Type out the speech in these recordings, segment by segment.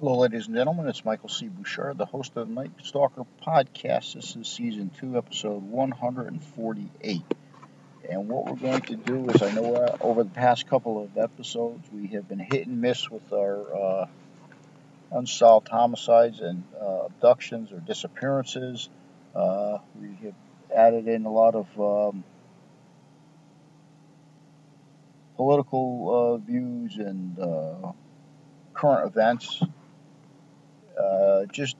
Hello, ladies and gentlemen. It's Michael C. Bouchard, the host of the Night Stalker podcast. This is season two, episode 148. And what we're going to do is, I know uh, over the past couple of episodes, we have been hit and miss with our uh, unsolved homicides and uh, abductions or disappearances. Uh, we have added in a lot of um, political uh, views and uh, current events uh, just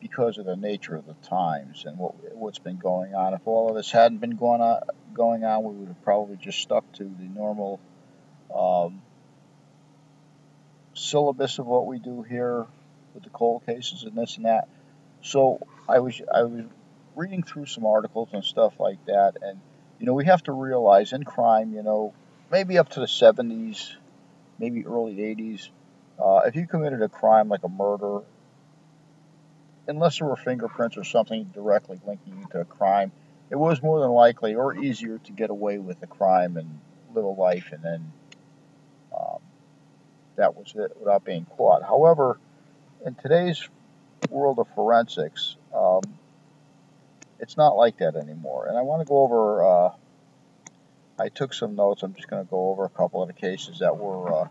because of the nature of the times and what what's been going on. If all of this hadn't been going on, going on, we would have probably just stuck to the normal um, syllabus of what we do here with the cold cases and this and that. So I was I was reading through some articles and stuff like that, and you know we have to realize in crime, you know, maybe up to the 70s, maybe early 80s, uh, if you committed a crime like a murder unless there were fingerprints or something directly linking you to a crime, it was more than likely or easier to get away with the crime and live a life, and then um, that was it without being caught. However, in today's world of forensics, um, it's not like that anymore. And I want to go over. Uh, I took some notes. I'm just going to go over a couple of the cases that were uh,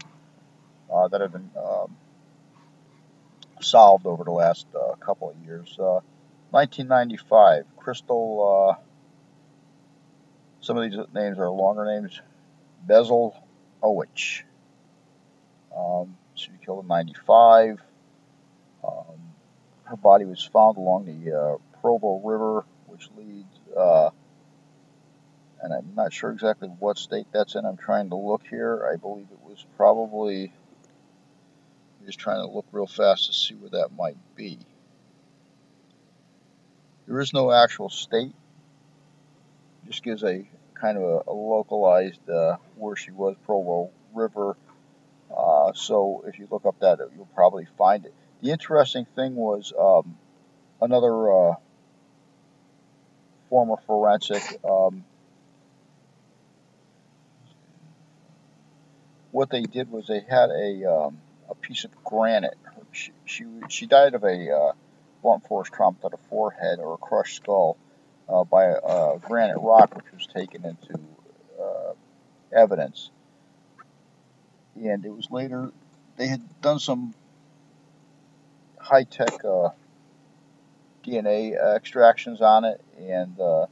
uh, that have been um, solved over the last uh, couple of years. Uh, 1995, Crystal. Uh, some of these names are longer names. Bezel Owich. Um, she was killed in 95. Um, her body was found along the uh, Provo River, which leads, uh, and I'm not sure exactly what state that's in. I'm trying to look here. I believe it was probably just trying to look real fast to see where that might be. There is no actual state. It just gives a kind of a, a localized uh, where she was, Provo River. Uh, so if you look up that, you'll probably find it. The interesting thing was um, another uh, former forensic. Um, what they did was they had a um, a piece of granite. She, she, she died of a uh, blunt force trauma to the forehead or a crushed skull uh, by a, a, granite rock, which was taken into uh, evidence. And it was later, they had done some high tech uh, DNA extractions on it and uh,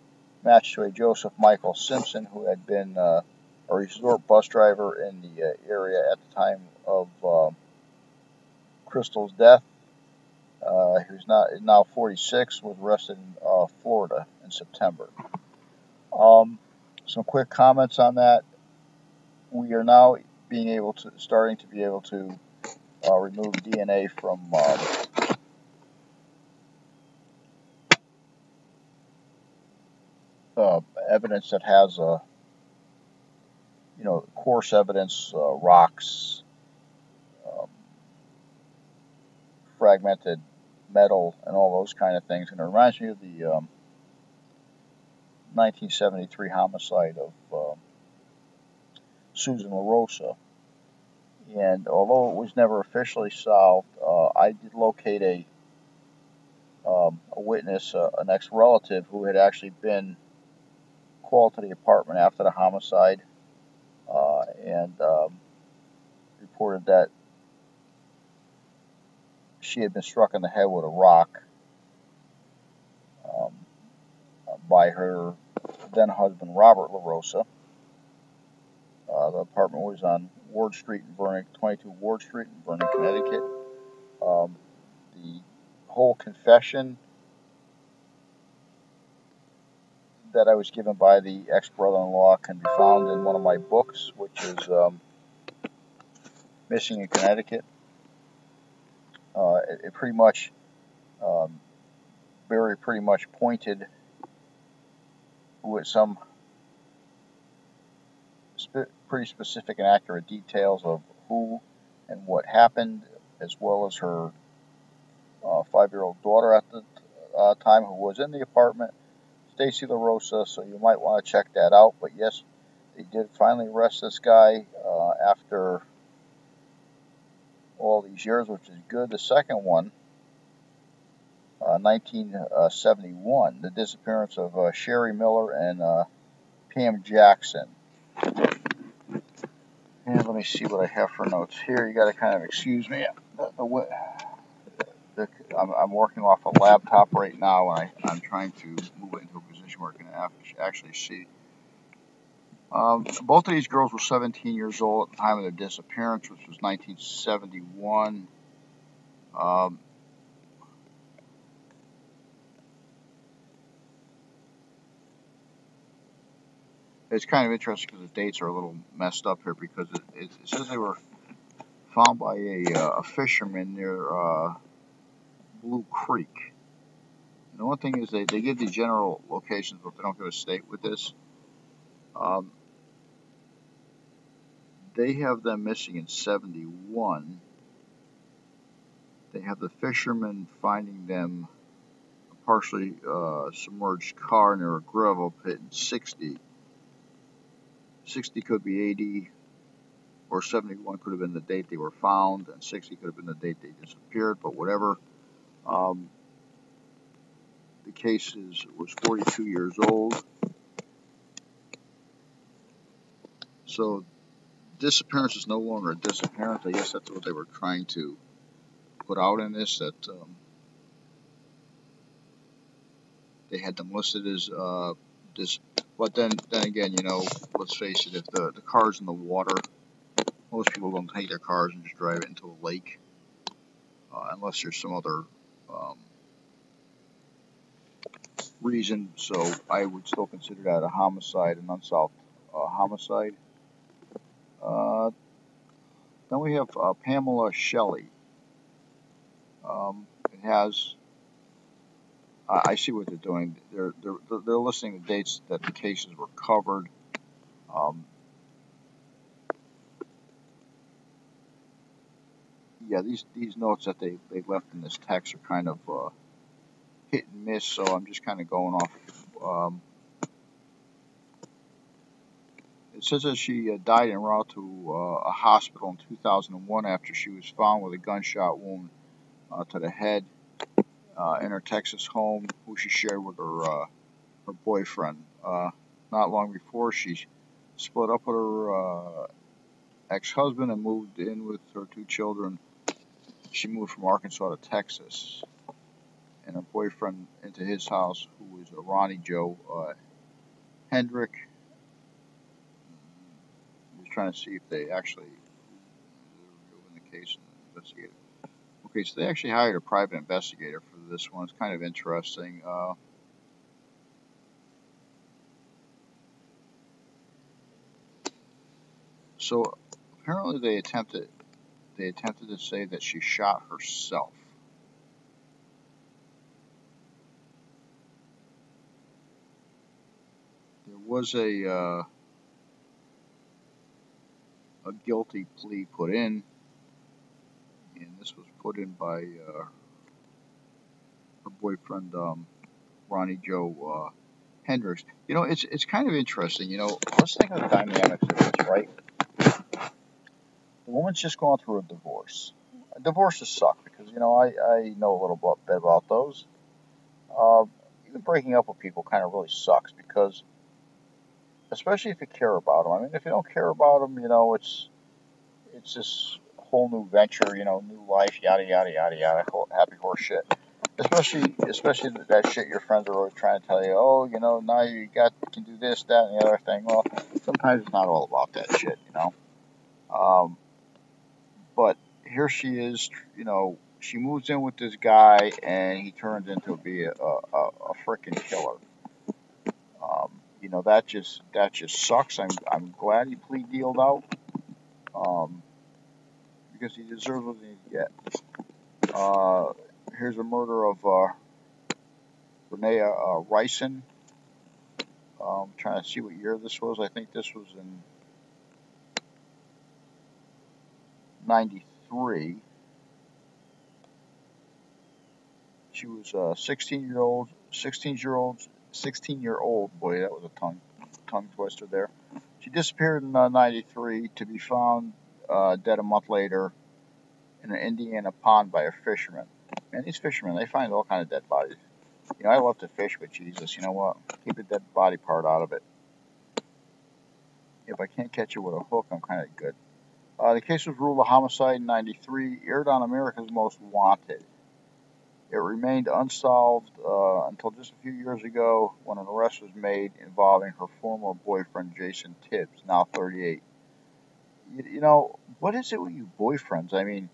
matched to a Joseph Michael Simpson, who had been uh, a resort bus driver in the area at the time of um, Crystal's death. Uh, not now 46, was arrested in uh, Florida in September. Um, some quick comments on that. We are now being able to, starting to be able to uh, remove DNA from um, uh, evidence that has a, you know, coarse evidence, uh, rocks, fragmented metal and all those kind of things. And it reminds me of the um, 1973 homicide of um, Susan LaRosa. And although it was never officially solved, uh, I did locate a um, a witness, uh, an ex-relative who had actually been called to the apartment after the homicide uh, and um, reported that she had been struck in the head with a rock um, by her then husband Robert LaRosa. Uh, the apartment was on Ward Street in Vernon, 22 Ward Street in Vernon, Connecticut. Um, the whole confession that I was given by the ex brother in law can be found in one of my books, which is um, Missing in Connecticut. Uh, it, it, pretty much, um, very pretty much pointed with some spe- pretty specific and accurate details of who and what happened, as well as her uh, five-year-old daughter at the uh, time who was in the apartment, Stacy LaRosa. So you might want to check that out. But yes, they did finally arrest this guy uh, after all these years, which is good. The second one, uh, 1971, the disappearance of uh, Sherry Miller and uh, Pam Jackson. And let me see what I have for notes here. You got to kind of excuse me. I'm, I'm, working off a laptop right now, and I'm trying to move it into a position where I can actually see. Um, both of these girls were 17 years old at the time of their disappearance, which was 1971. Um, it's kind of interesting because the dates are a little messed up here because it, it, it says they were found by a, uh, a fisherman near uh, Blue Creek. And the one thing is they, they give the general locations, but they don't give a state with this. Um, they have them missing in 71. They have the fishermen finding them a partially uh, submerged car near a gravel pit in 60. 60 could be 80 or 71 could have been the date they were found, and 60 could have been the date they disappeared, but whatever. Um, the case is, was 42 years old. So disappearance is no longer a disappearance. I guess that's what they were trying to put out in this, that um, they had them listed as uh, dis but then, then again, you know, let's face it, if the, the car's in the water, most people don't take their cars and just drive it into a lake, uh, unless there's some other um, reason. So I would still consider that a homicide, an unsolved uh, homicide. Uh, then we have uh, Pamela Shelley. Um, it has I see what they're doing. They're they're they're listing the dates that the cases were covered. Um, yeah, these these notes that they they left in this text are kind of uh, hit and miss. So I'm just kind of going off. Um, it says that she uh, died en route to uh, a hospital in 2001 after she was found with a gunshot wound uh, to the head uh, in her Texas home, who she shared with her uh, her boyfriend. Uh, not long before she split up with her ex-husband and moved in with her two children. She moved from Arkansas to Texas, and her boyfriend into his house, who was Ronnie Joe Hendrick. Trying to see if they actually in the case and investigated. Okay, so they actually hired a private investigator for this one. It's kind of interesting. Uh, so apparently they attempted they attempted to say that she shot herself. There was a uh, a guilty plea put in and this was put in by uh, her boyfriend um, Ronnie Joe uh, Hendricks. You know, it's it's kind of interesting. You know, let's think of the dynamics of this, right? The woman's just gone through a divorce. Divorces suck because you know I, I know a little bit about those. Uh, even breaking up with people kind of really sucks because, especially if you care about them. I mean, if you don't care about them, you know, it's it's this whole new venture, you know, new life, yada yada yada yada, happy horse shit. Especially, especially that shit your friends are always trying to tell you. Oh, you know, now you got can do this, that, and the other thing. Well, sometimes it's not all about that shit, you know. Um, but here she is, you know, she moves in with this guy, and he turns into be a, a, a freaking killer. Um, you know that just that just sucks. I'm I'm glad he plea dealed out. Um, because he deserves what he get. Uh, here's a murder of uh, Renee uh, Ricin. Um, trying to see what year this was. I think this was in 93. She was a 16 year old, 16 year old, 16 year old. Boy, that was a tongue tongue twister there. She disappeared in uh, 93 to be found uh, dead a month later in an Indiana pond by a fisherman. And these fishermen, they find all kind of dead bodies. You know, I love to fish, but Jesus, you know what? Keep the dead body part out of it. If I can't catch it with a hook, I'm kind of good. Uh, the case was ruled a homicide in 93, aired on America's Most Wanted. It remained unsolved uh, until just a few years ago when an arrest was made involving her former boyfriend, Jason Tibbs, now 38. You, you know, what is it with you boyfriends? I mean,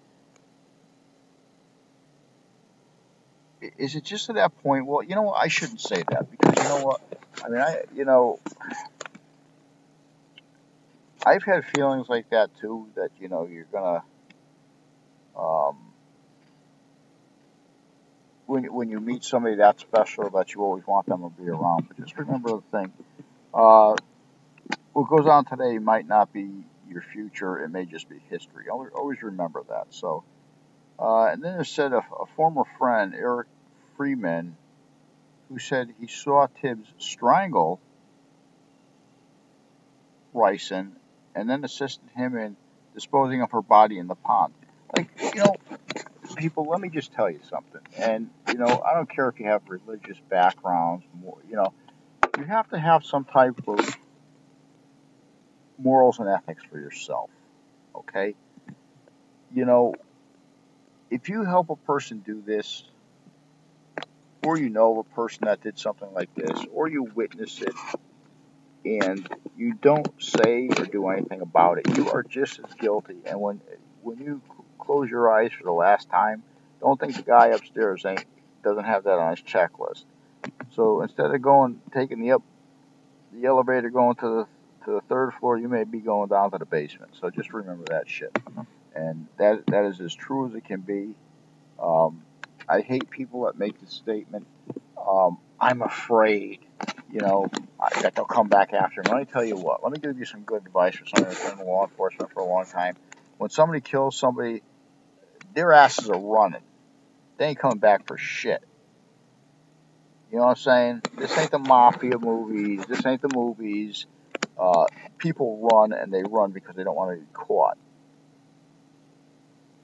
is it just to that point? Well, you know what? I shouldn't say that because you know what? I mean, I, you know, I've had feelings like that too. That you know, you're gonna, um, when when you meet somebody that special, that you always want them to be around. But just remember the thing: uh, what goes on today might not be your future. It may just be history. Always remember that. So. Uh, and then it said a, a, former friend, Eric Freeman, who said he saw Tibbs strangle Ryson and then assisted him in disposing of her body in the pond. Like, you know, people, let me just tell you something. And, you know, I don't care if you have religious backgrounds, you know, you have to have some type of morals and ethics for yourself. Okay? You know, if you help a person do this, or you know a person that did something like this, or you witness it, and you don't say or do anything about it, you are just as guilty. And when when you close your eyes for the last time, don't think the guy upstairs ain't doesn't have that on his checklist. So instead of going taking the up the elevator going to the to the third floor, you may be going down to the basement. So just remember that shit and that that is as true as it can be. Um, I hate people that make the statement, um, "I'm afraid," you know, that they'll come back after me. Let me tell you what. Let me give you some good advice for somebody that's been in law enforcement for a long time. When somebody kills somebody, their asses are running. They ain't coming back for shit. You know what I'm saying? This ain't the mafia movies. This ain't the movies. Uh, people run and they run because they don't want to get caught.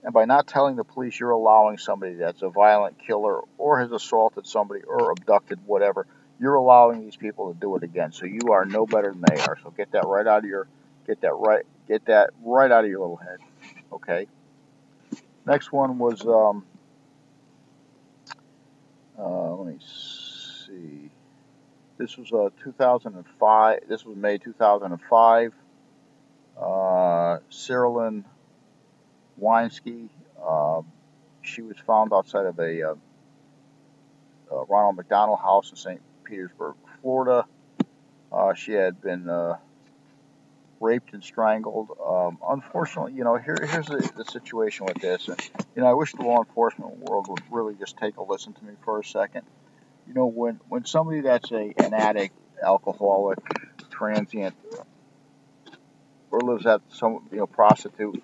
And by not telling the police you're allowing somebody that's a violent killer or has assaulted somebody or abducted whatever, you're allowing these people to do it again. So you are no better than they are. So get that right out of your get that right get that right out of your little head. Okay. Next one was um, uh, let me see. This was uh, 2005. This was May 2005. Uh, Cerilyn Weinski. Uh, she was found outside of a uh, uh, Ronald McDonald House in St. Petersburg, Florida. Uh, she had been raped and strangled. Um, unfortunately, you know, here, here's the, the, situation with this. And, you know, I wish the law enforcement world would really just take a listen to me for a second. You know, when, when somebody that's a, an addict, alcoholic, transient, or lives at some, you know, prostitute,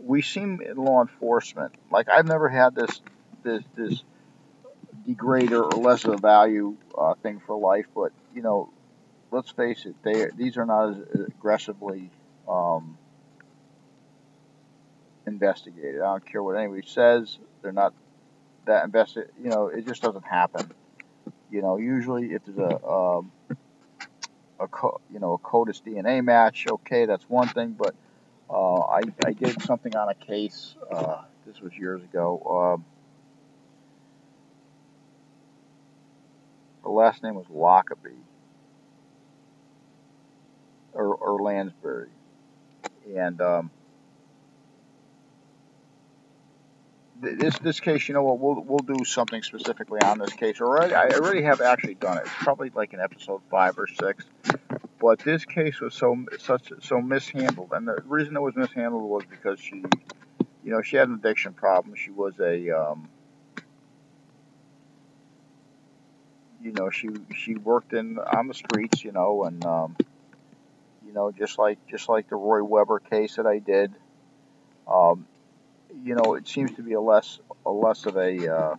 we seem in law enforcement like I've never had this this this degrader or less of a value uh, thing for life, but you know, let's face it, they these are not as aggressively um, investigated. I don't care what anybody says; they're not that invested. You know, it just doesn't happen. You know, usually if there's a um, a you know a CODIS DNA match, okay, that's one thing, but uh, I, I did something on a case, uh, this was years ago. Um, the last name was Lockaby or, or Lansbury. And um, this this case, you know what, we'll, we'll do something specifically on this case. Already, I already have actually done it. Probably like in episode five or six. But this case was so such so mishandled, and the reason it was mishandled was because she, you know, she had an addiction problem. She was a, um, you know, she she worked in on the streets, you know, and um, you know, just like just like the Roy Weber case that I did, um, you know, it seems to be a less a less of a uh,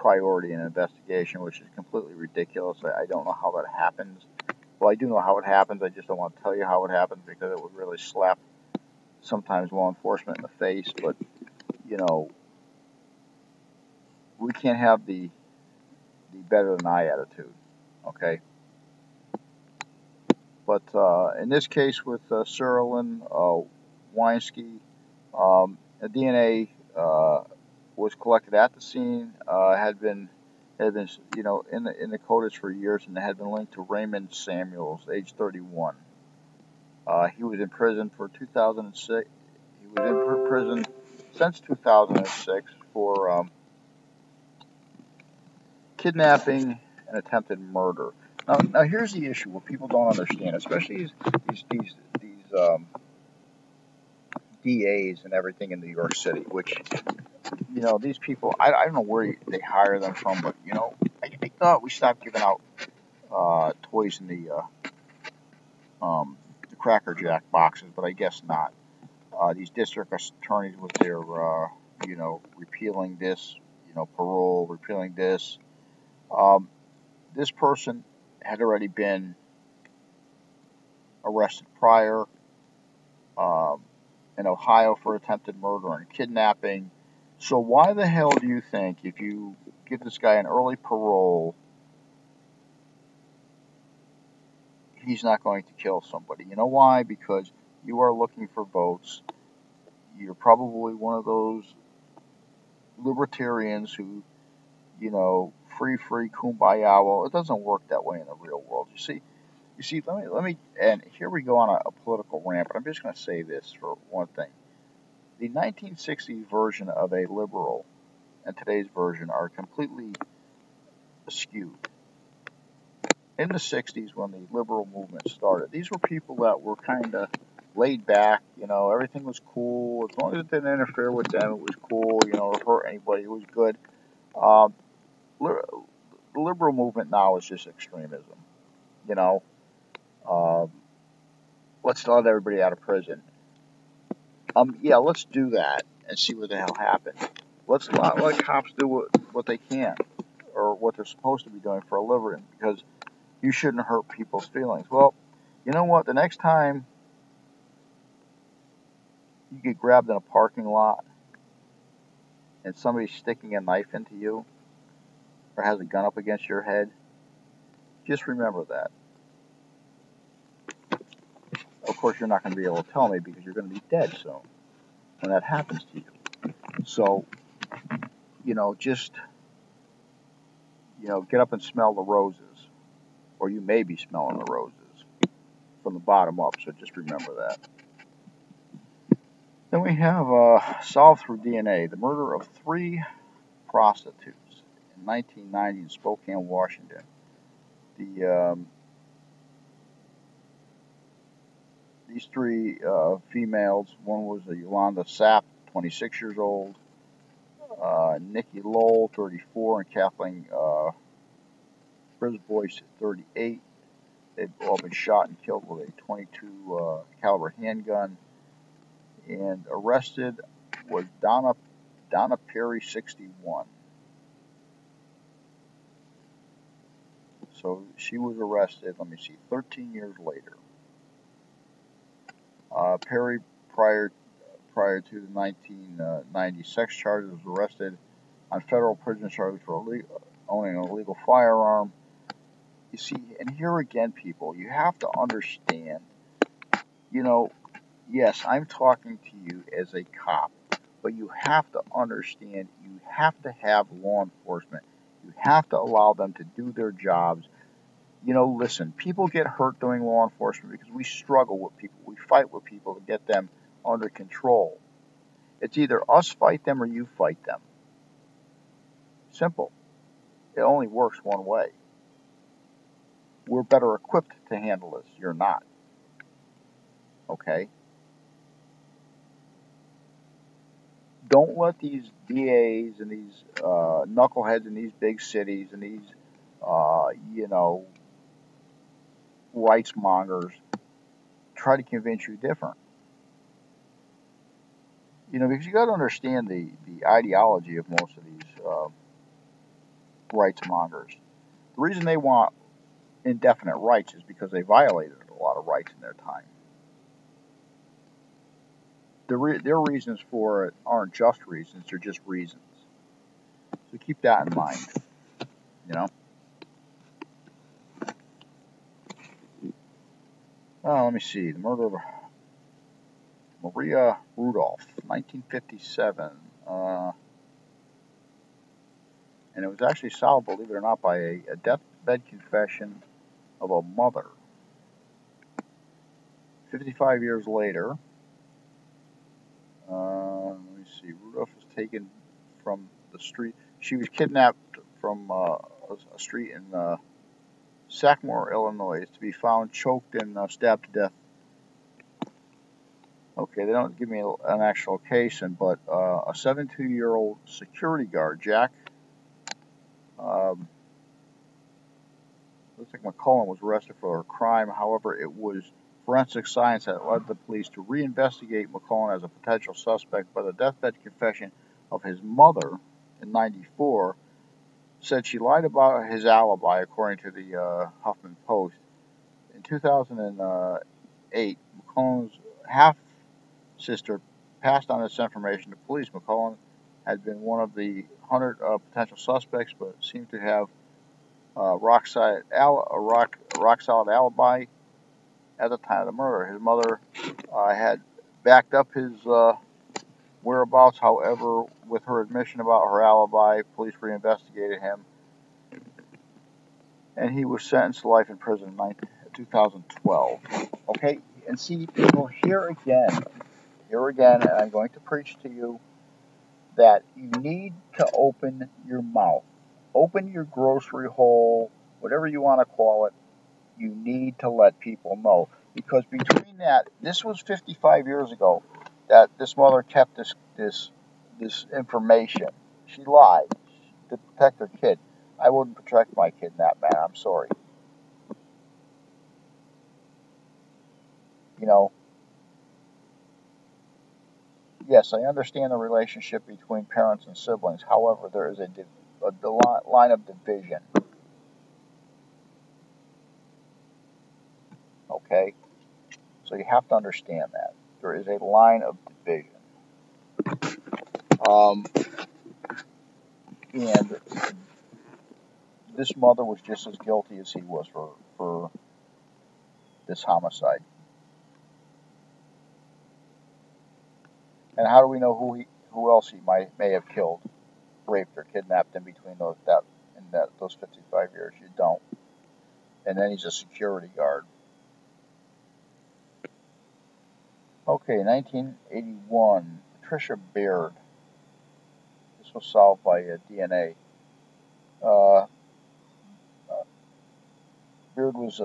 priority in investigation, which is completely ridiculous. I, I don't know how that happens. Well, I do know how it happens. I just don't want to tell you how it happens because it would really slap sometimes law enforcement in the face, but you know, we can't have the the better than I attitude. Okay. But uh, in this case with uh, Cerilyn uh, um, DNA uh, was collected at the scene, uh, had been had been you know in the in the CODIS for years, and had been linked to Raymond Samuels, age 31. Uh, he was in prison for 2006. He was in prison since 2006 for um, kidnapping and attempted murder. Now, now here's the issue: what people don't understand, especially these these these, these um, DAs and everything in New York City, which you know these people. I, I don't know where they hire them from, but you know, I, I thought we stopped giving out uh, toys in the uh, um, the Cracker Jack boxes, but I guess not. Uh, these district attorneys with their, uh, you know, repealing this, you know, parole, repealing this. Um, this person had already been arrested prior um, in Ohio for attempted murder and kidnapping. So why the hell do you think if you give this guy an early parole, he's not going to kill somebody? You know why? Because you are looking for votes. You're probably one of those libertarians who, you know, free, free, kumbaya. Well, it doesn't work that way in the real world. You see, you see. Let me, let me, and here we go on a, a political rant. But I'm just going to say this for one thing: the 1960s version of a liberal and today's version are completely skewed. In the 60s, when the liberal movement started, these were people that were kind of laid back. You know, everything was cool as long as it didn't interfere with them. It was cool. You know, or hurt anybody. It was good. Um, the liberal movement now is just extremism. You know, um, let's let everybody out of prison. Um, yeah, let's do that and see what the hell happens. Let's not let cops do what, what they can or what they're supposed to be doing for a living because you shouldn't hurt people's feelings. Well, you know what? The next time you get grabbed in a parking lot and somebody's sticking a knife into you, or has a gun up against your head, just remember that. Of course, you're not going to be able to tell me because you're going to be dead soon when that happens to you. So, you know, just, you know, get up and smell the roses. Or you may be smelling the roses from the bottom up, so just remember that. Then we have uh, solved through DNA the murder of three prostitutes. 1990 in Spokane, Washington. The um, these three uh, females, one was a Yolanda Sapp, 26 years old, uh, Nikki Lowell, 34, and Kathleen uh, Brisbois, 38. They've all been shot and killed with a 22 uh, caliber handgun. And arrested was Donna Donna Perry, 61. So she was arrested, let me see, 13 years later. Uh, Perry, prior prior to the 1990 sex charges, was arrested on federal prison charges for owning an illegal firearm. You see, and here again, people, you have to understand, you know, yes, I'm talking to you as a cop, but you have to understand, you have to have law enforcement. You have to allow them to do their jobs you know, listen, people get hurt doing law enforcement because we struggle with people. We fight with people to get them under control. It's either us fight them or you fight them. Simple. It only works one way. We're better equipped to handle this. You're not. Okay? Don't let these DAs and these uh, knuckleheads in these big cities and these, uh, you know, rights mongers try to convince you different. You know, because you got to understand the, the ideology of most of these uh, rights mongers. The reason they want indefinite rights is because they violated a lot of rights in their time. the re- their reasons for it aren't just reasons; they're just reasons. So keep that in mind. You know. Oh, let me see. The murder of Maria Ridulph, 1957. Uh, and it was actually solved, believe it or not, by a, a deathbed confession of a mother. 55 years later, uh, let me see, Ridulph was taken from the street. She was kidnapped from uh, a street in Sycamore, Illinois, to be found choked and uh, stabbed to death. Okay, they don't give me an actual case, and but uh, a 72-year-old security guard, Jack um, looks like McCullen was arrested for a crime. However, it was forensic science that led the police to reinvestigate McCullen as a potential suspect. But the deathbed confession of his mother in '94 said she lied about his alibi, according to the uh, Huffman Post. In 2008, McCullen's half sister passed on this information to police. McCullen had been one of the 100 uh, potential suspects, but seemed to have uh, rock solid al- a rock rock solid alibi at the time of the murder. His mother uh, had backed up his uh, whereabouts. However, with her admission about her alibi, police reinvestigated him, and he was sentenced to life in prison in 19, 2012. Okay, and see, people, here again, here again, and I'm going to preach to you that you need to open your mouth. Open your grocery hole, whatever you want to call it. You need to let people know. Because between that, this was 55 years ago that this mother kept this, this, this information. She lied to protect her kid. I wouldn't protect my kid in that manner. I'm sorry. You know, yes, I understand the relationship between parents and siblings. However, there is a, a, a line of division. Okay? So you have to understand that. Is a line of division. Um, and this mother was just as guilty as he was for, for this homicide. And how do we know who he, who else he might may have killed, raped, or kidnapped in between those that in that those 55 years? You don't. And then he's a security guard. Okay, 1981, Patricia Beard. This was solved by uh, DNA. Uh, Beard was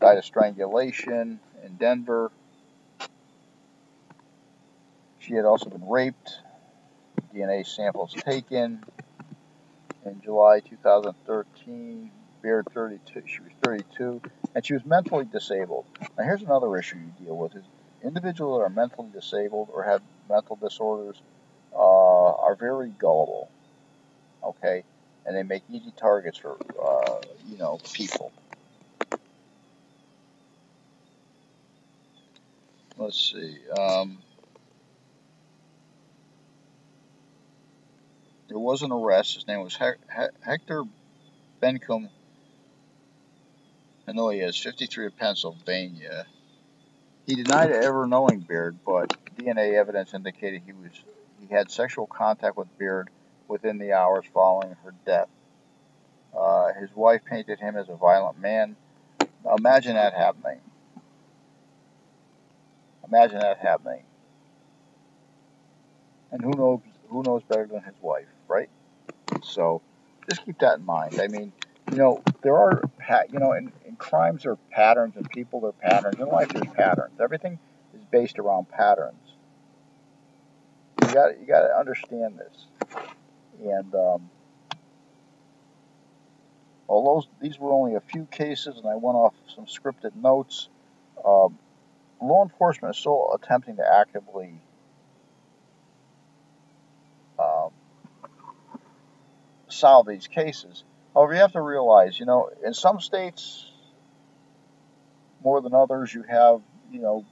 died of strangulation in Denver. She had also been raped. DNA samples taken. In July 2013, Beard 32, she was 32, and she was mentally disabled. Now here's another issue you deal with: is individuals that are mentally disabled or have mental disorders uh, are very gullible. Okay, and they make easy targets for uh, you know people. Let's see. Um, There was an arrest. His name was Hector Bencom. I know he is 53 of Pennsylvania. He denied ever knowing Beard, but DNA evidence indicated he was he had sexual contact with Beard within the hours following her death. Uh, his wife painted him as a violent man. Imagine that happening. Imagine that happening. And who knows who knows better than his wife, right? So just keep that in mind. I mean, you know, there are, you know, in, in crimes are patterns, and people are patterns. In life there's patterns. Everything is based around patterns. You got you got to understand this. And um, although these were only a few cases, and I went off some scripted notes, um, law enforcement is still attempting to actively um, solve these cases. However, you have to realize, you know, in some states more than others, you have, you know,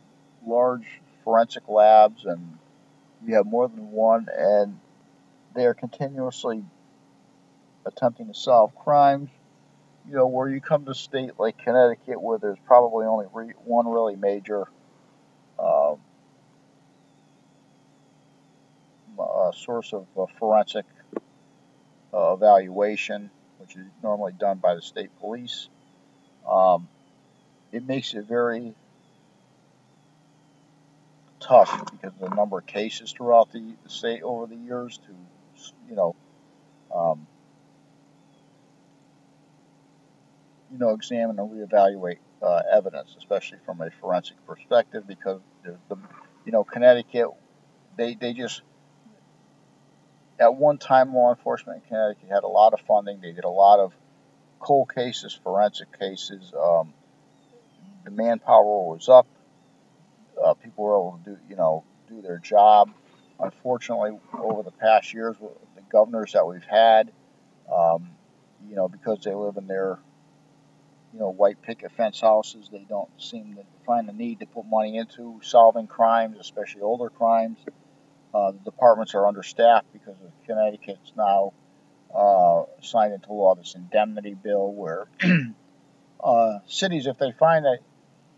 large forensic labs, and you have more than one, and they are continuously attempting to solve crimes. You know, where you come to a state like Connecticut, where there's probably only re- one really major um, uh, source of uh, forensic uh, evaluation, which is normally done by the state police. Um, it makes it very tough because of the number of cases throughout the, the state over the years to, you know, um, you know, examine and reevaluate uh, evidence, especially from a forensic perspective, because the, the you know, Connecticut, they they just at one time law enforcement in Connecticut had a lot of funding. They did a lot of cold cases, forensic cases. Um, the manpower was up. Uh, people were able to do, you know, do their job. Unfortunately, over the past years, the governors that we've had, um, you know, because they live in their, you know, white picket fence houses, they don't seem to find the need to put money into solving crimes, especially older crimes. Uh, the departments are understaffed because of Connecticut's now uh, signed into law this indemnity bill where uh, cities, if they find that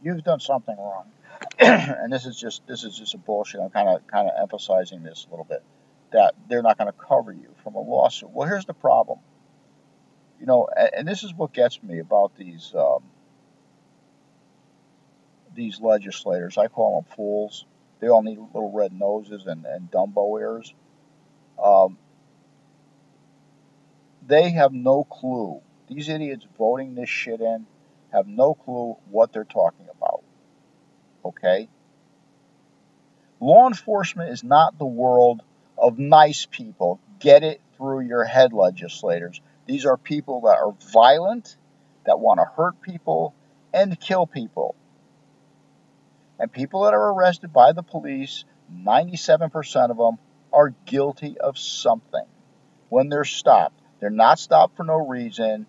you've done something wrong, and this is just this is just a bullshit. I'm kind of kind of emphasizing this a little bit that they're not going to cover you from a lawsuit. Well, here's the problem. You know, and, and this is what gets me about these um, these legislators. I call them fools. They all need little red noses and, and Dumbo ears. Um, they have no clue. These idiots voting this shit in have no clue what they're talking about. Okay? Law enforcement is not the world of nice people. Get it through your head, legislators. These are people that are violent, that want to hurt people, and kill people. And people that are arrested by the police, 97% of them are guilty of something when they're stopped. They're not stopped for no reason.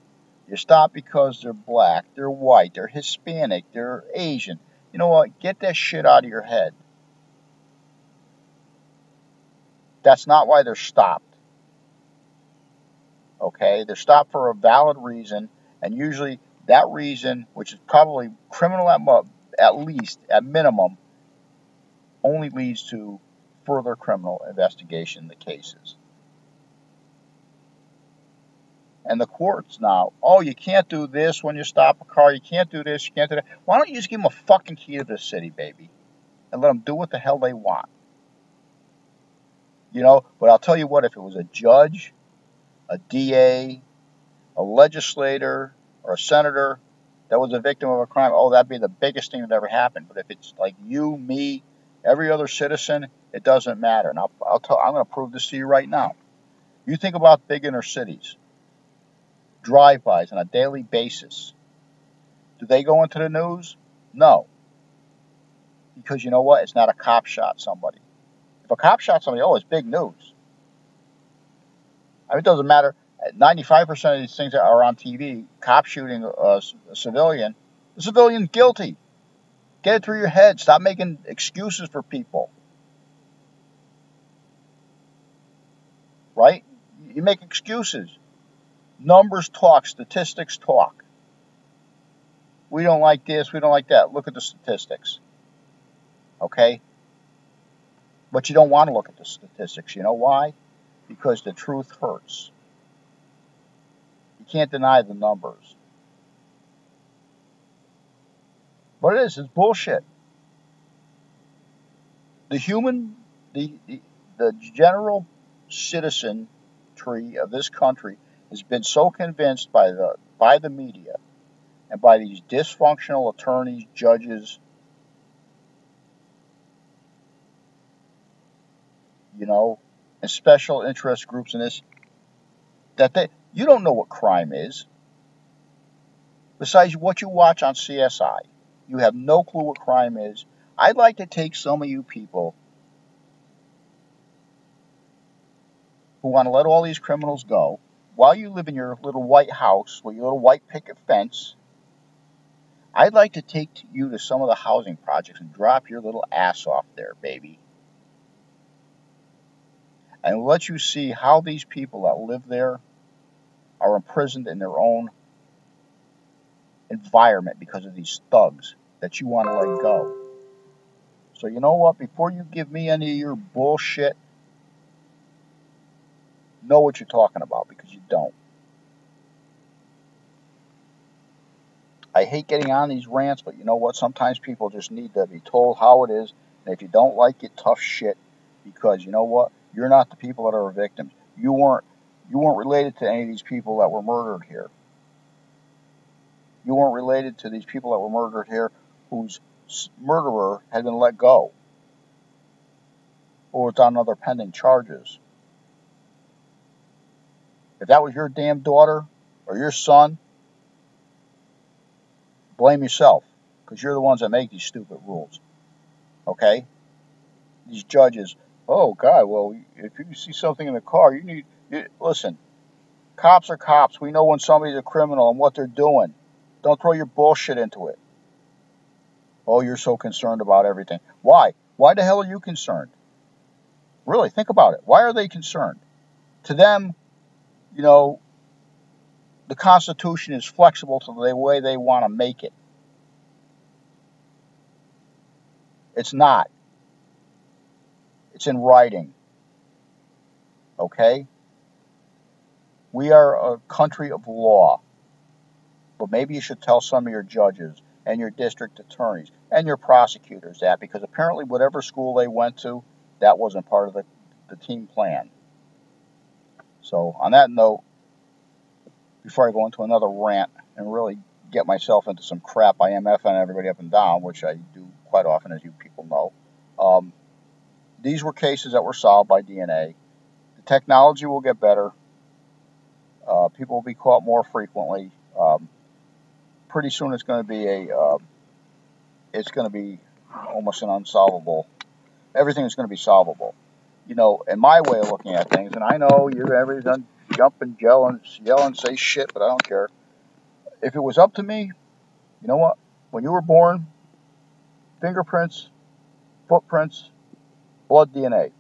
You're stopped because they're black, they're white, they're Hispanic, they're Asian. You know what? Get that shit out of your head. That's not why they're stopped. Okay? They're stopped for a valid reason, and usually that reason, which is probably criminal at, at least, at minimum, only leads to further criminal investigation in the cases. And the courts now, oh, you can't do this when you stop a car, you can't do this, you can't do that. Why don't you just give them a fucking key to the city, baby, and let them do what the hell they want? You know, but I'll tell you what, if it was a judge, a DA, a legislator, or a senator that was a victim of a crime, oh, that'd be the biggest thing that ever happened. But if it's like you, me, every other citizen, it doesn't matter. And I'll, I'll tell, I'm going to prove this to you right now. You think about big inner cities, drive-bys on a daily basis. Do they go into the news? No. Because you know what? It's not a cop shot somebody. If a cop shot somebody, oh, it's big news. I mean, it doesn't matter. 95% of these things that are on TV, cop shooting uh, a, a civilian, the civilian's guilty. Get it through your head. Stop making excuses for people. Right? You make excuses. Numbers talk, statistics talk. We don't like this, we don't like that. Look at the statistics. Okay? But you don't want to look at the statistics. You know why? Because the truth hurts. Can't deny the numbers. But it is, it's bullshit. The human, the, the, the general citizen tree of this country has been so convinced by the by the media and by these dysfunctional attorneys, judges, you know, and special interest groups in this that they you don't know what crime is. Besides what you watch on CSI, you have no clue what crime is. I'd like to take some of you people who want to let all these criminals go while you live in your little white house with your little white picket fence. I'd like to take you to some of the housing projects and drop your little ass off there, baby. And let you see how these people that live there are imprisoned in their own environment because of these thugs that you want to let go. So, you know what? Before you give me any of your bullshit, know what you're talking about because you don't. I hate getting on these rants, but you know what? Sometimes people just need to be told how it is. And if you don't like it, tough shit. Because you know what? You're not the people that are victims. You weren't you weren't related to any of these people that were murdered here. You weren't related to these people that were murdered here whose murderer had been let go or was on other pending charges. If that was your damn daughter or your son, blame yourself because you're the ones that make these stupid rules. Okay? These judges, oh God, well, if you see something in the car, you need, listen, cops are cops. We know when somebody's a criminal and what they're doing. Don't throw your bullshit into it. Oh, you're so concerned about everything. Why? Why the hell are you concerned? Really, think about it. Why are they concerned? To them, you know, the Constitution is flexible to the way they want to make it. It's not. It's in writing. Okay? We are a country of law. But maybe you should tell some of your judges and your district attorneys and your prosecutors that because apparently whatever school they went to, that wasn't part of the, the team plan. So on that note, before I go into another rant and really get myself into some crap, I am effing everybody up and down, which I do quite often, as you people know. Um, these were cases that were solved by DNA. The technology will get better. Uh, people will be caught more frequently. Um, pretty soon, it's going to be a. Uh, it's going to be almost an unsolvable. Everything is going to be solvable. You know, in my way of looking at things, and I know you're everything jump and yell and say shit, but I don't care. If it was up to me, you know what? When you were born, fingerprints, footprints, blood DNA.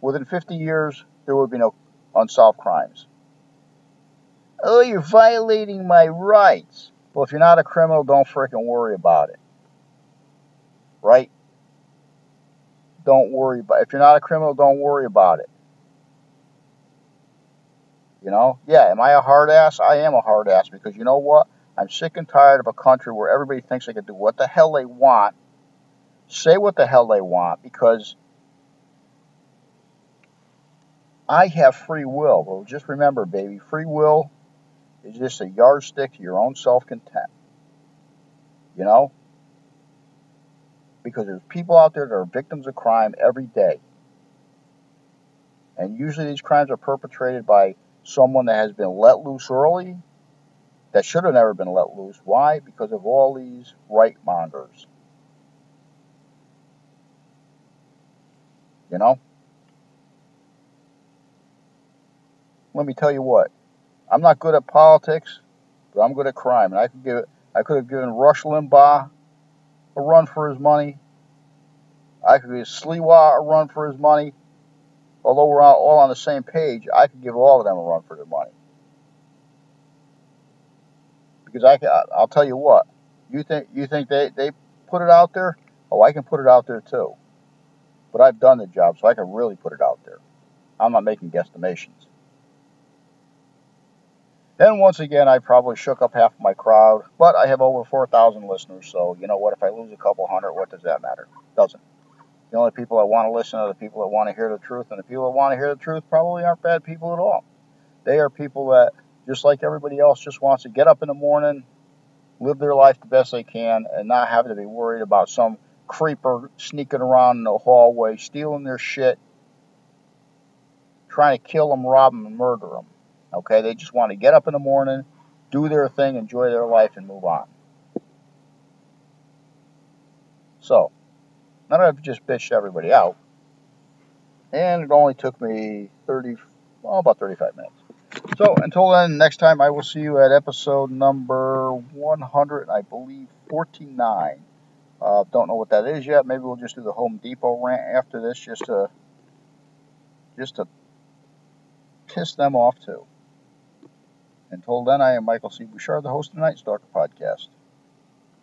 Within 50 years, there would be no unsolved crimes. Oh, you're violating my rights. Well, if you're not a criminal, don't freaking worry about it. Right? Don't worry about. If you're not a criminal, don't worry about it. You know, yeah, am I a hard ass? I am a hard ass because you know what? I'm sick and tired of a country where everybody thinks they can do what the hell they want, say what the hell they want because I have free will. Well, just remember, baby, free will is just a yardstick to your own self content. You know? Because there's people out there that are victims of crime every day. And usually these crimes are perpetrated by someone that has been let loose early that should have never been let loose. Why? Because of all these right mongers. You know? Let me tell you what. I'm not good at politics, but I'm good at crime. And I could give I could have given Rush Limbaugh a run for his money. I could give Sliwa a run for his money although we're all on the same page, I could give all of them a run for their money. Because I I'll tell you what, you think you think they, they put it out there? Oh, I can put it out there too. But I've done the job, so I can really put it out there. I'm not making guesstimations. Then once again, I probably shook up half my crowd, but I have over 4,000 listeners, so you know what? If I lose a couple hundred, what does that matter? Doesn't. The only people that want to listen are the people that want to hear the truth, and the people that want to hear the truth probably aren't bad people at all. They are people that, just like everybody else, just wants to get up in the morning, live their life the best they can, and not have to be worried about some creeper sneaking around in the hallway, stealing their shit, trying to kill them, rob them, and murder them. Okay, they just want to get up in the morning, do their thing, enjoy their life, and move on. So, that I've just bitched everybody out, and it only took me 30, oh, about 35 minutes. So until then, next time I will see you at episode number 100, I believe 49. Uh, don't know what that is yet. Maybe we'll just do the Home Depot rant after this, just to just to piss them off too. Until then, I am Michael C. Bouchard, the host of the Night Stalker podcast.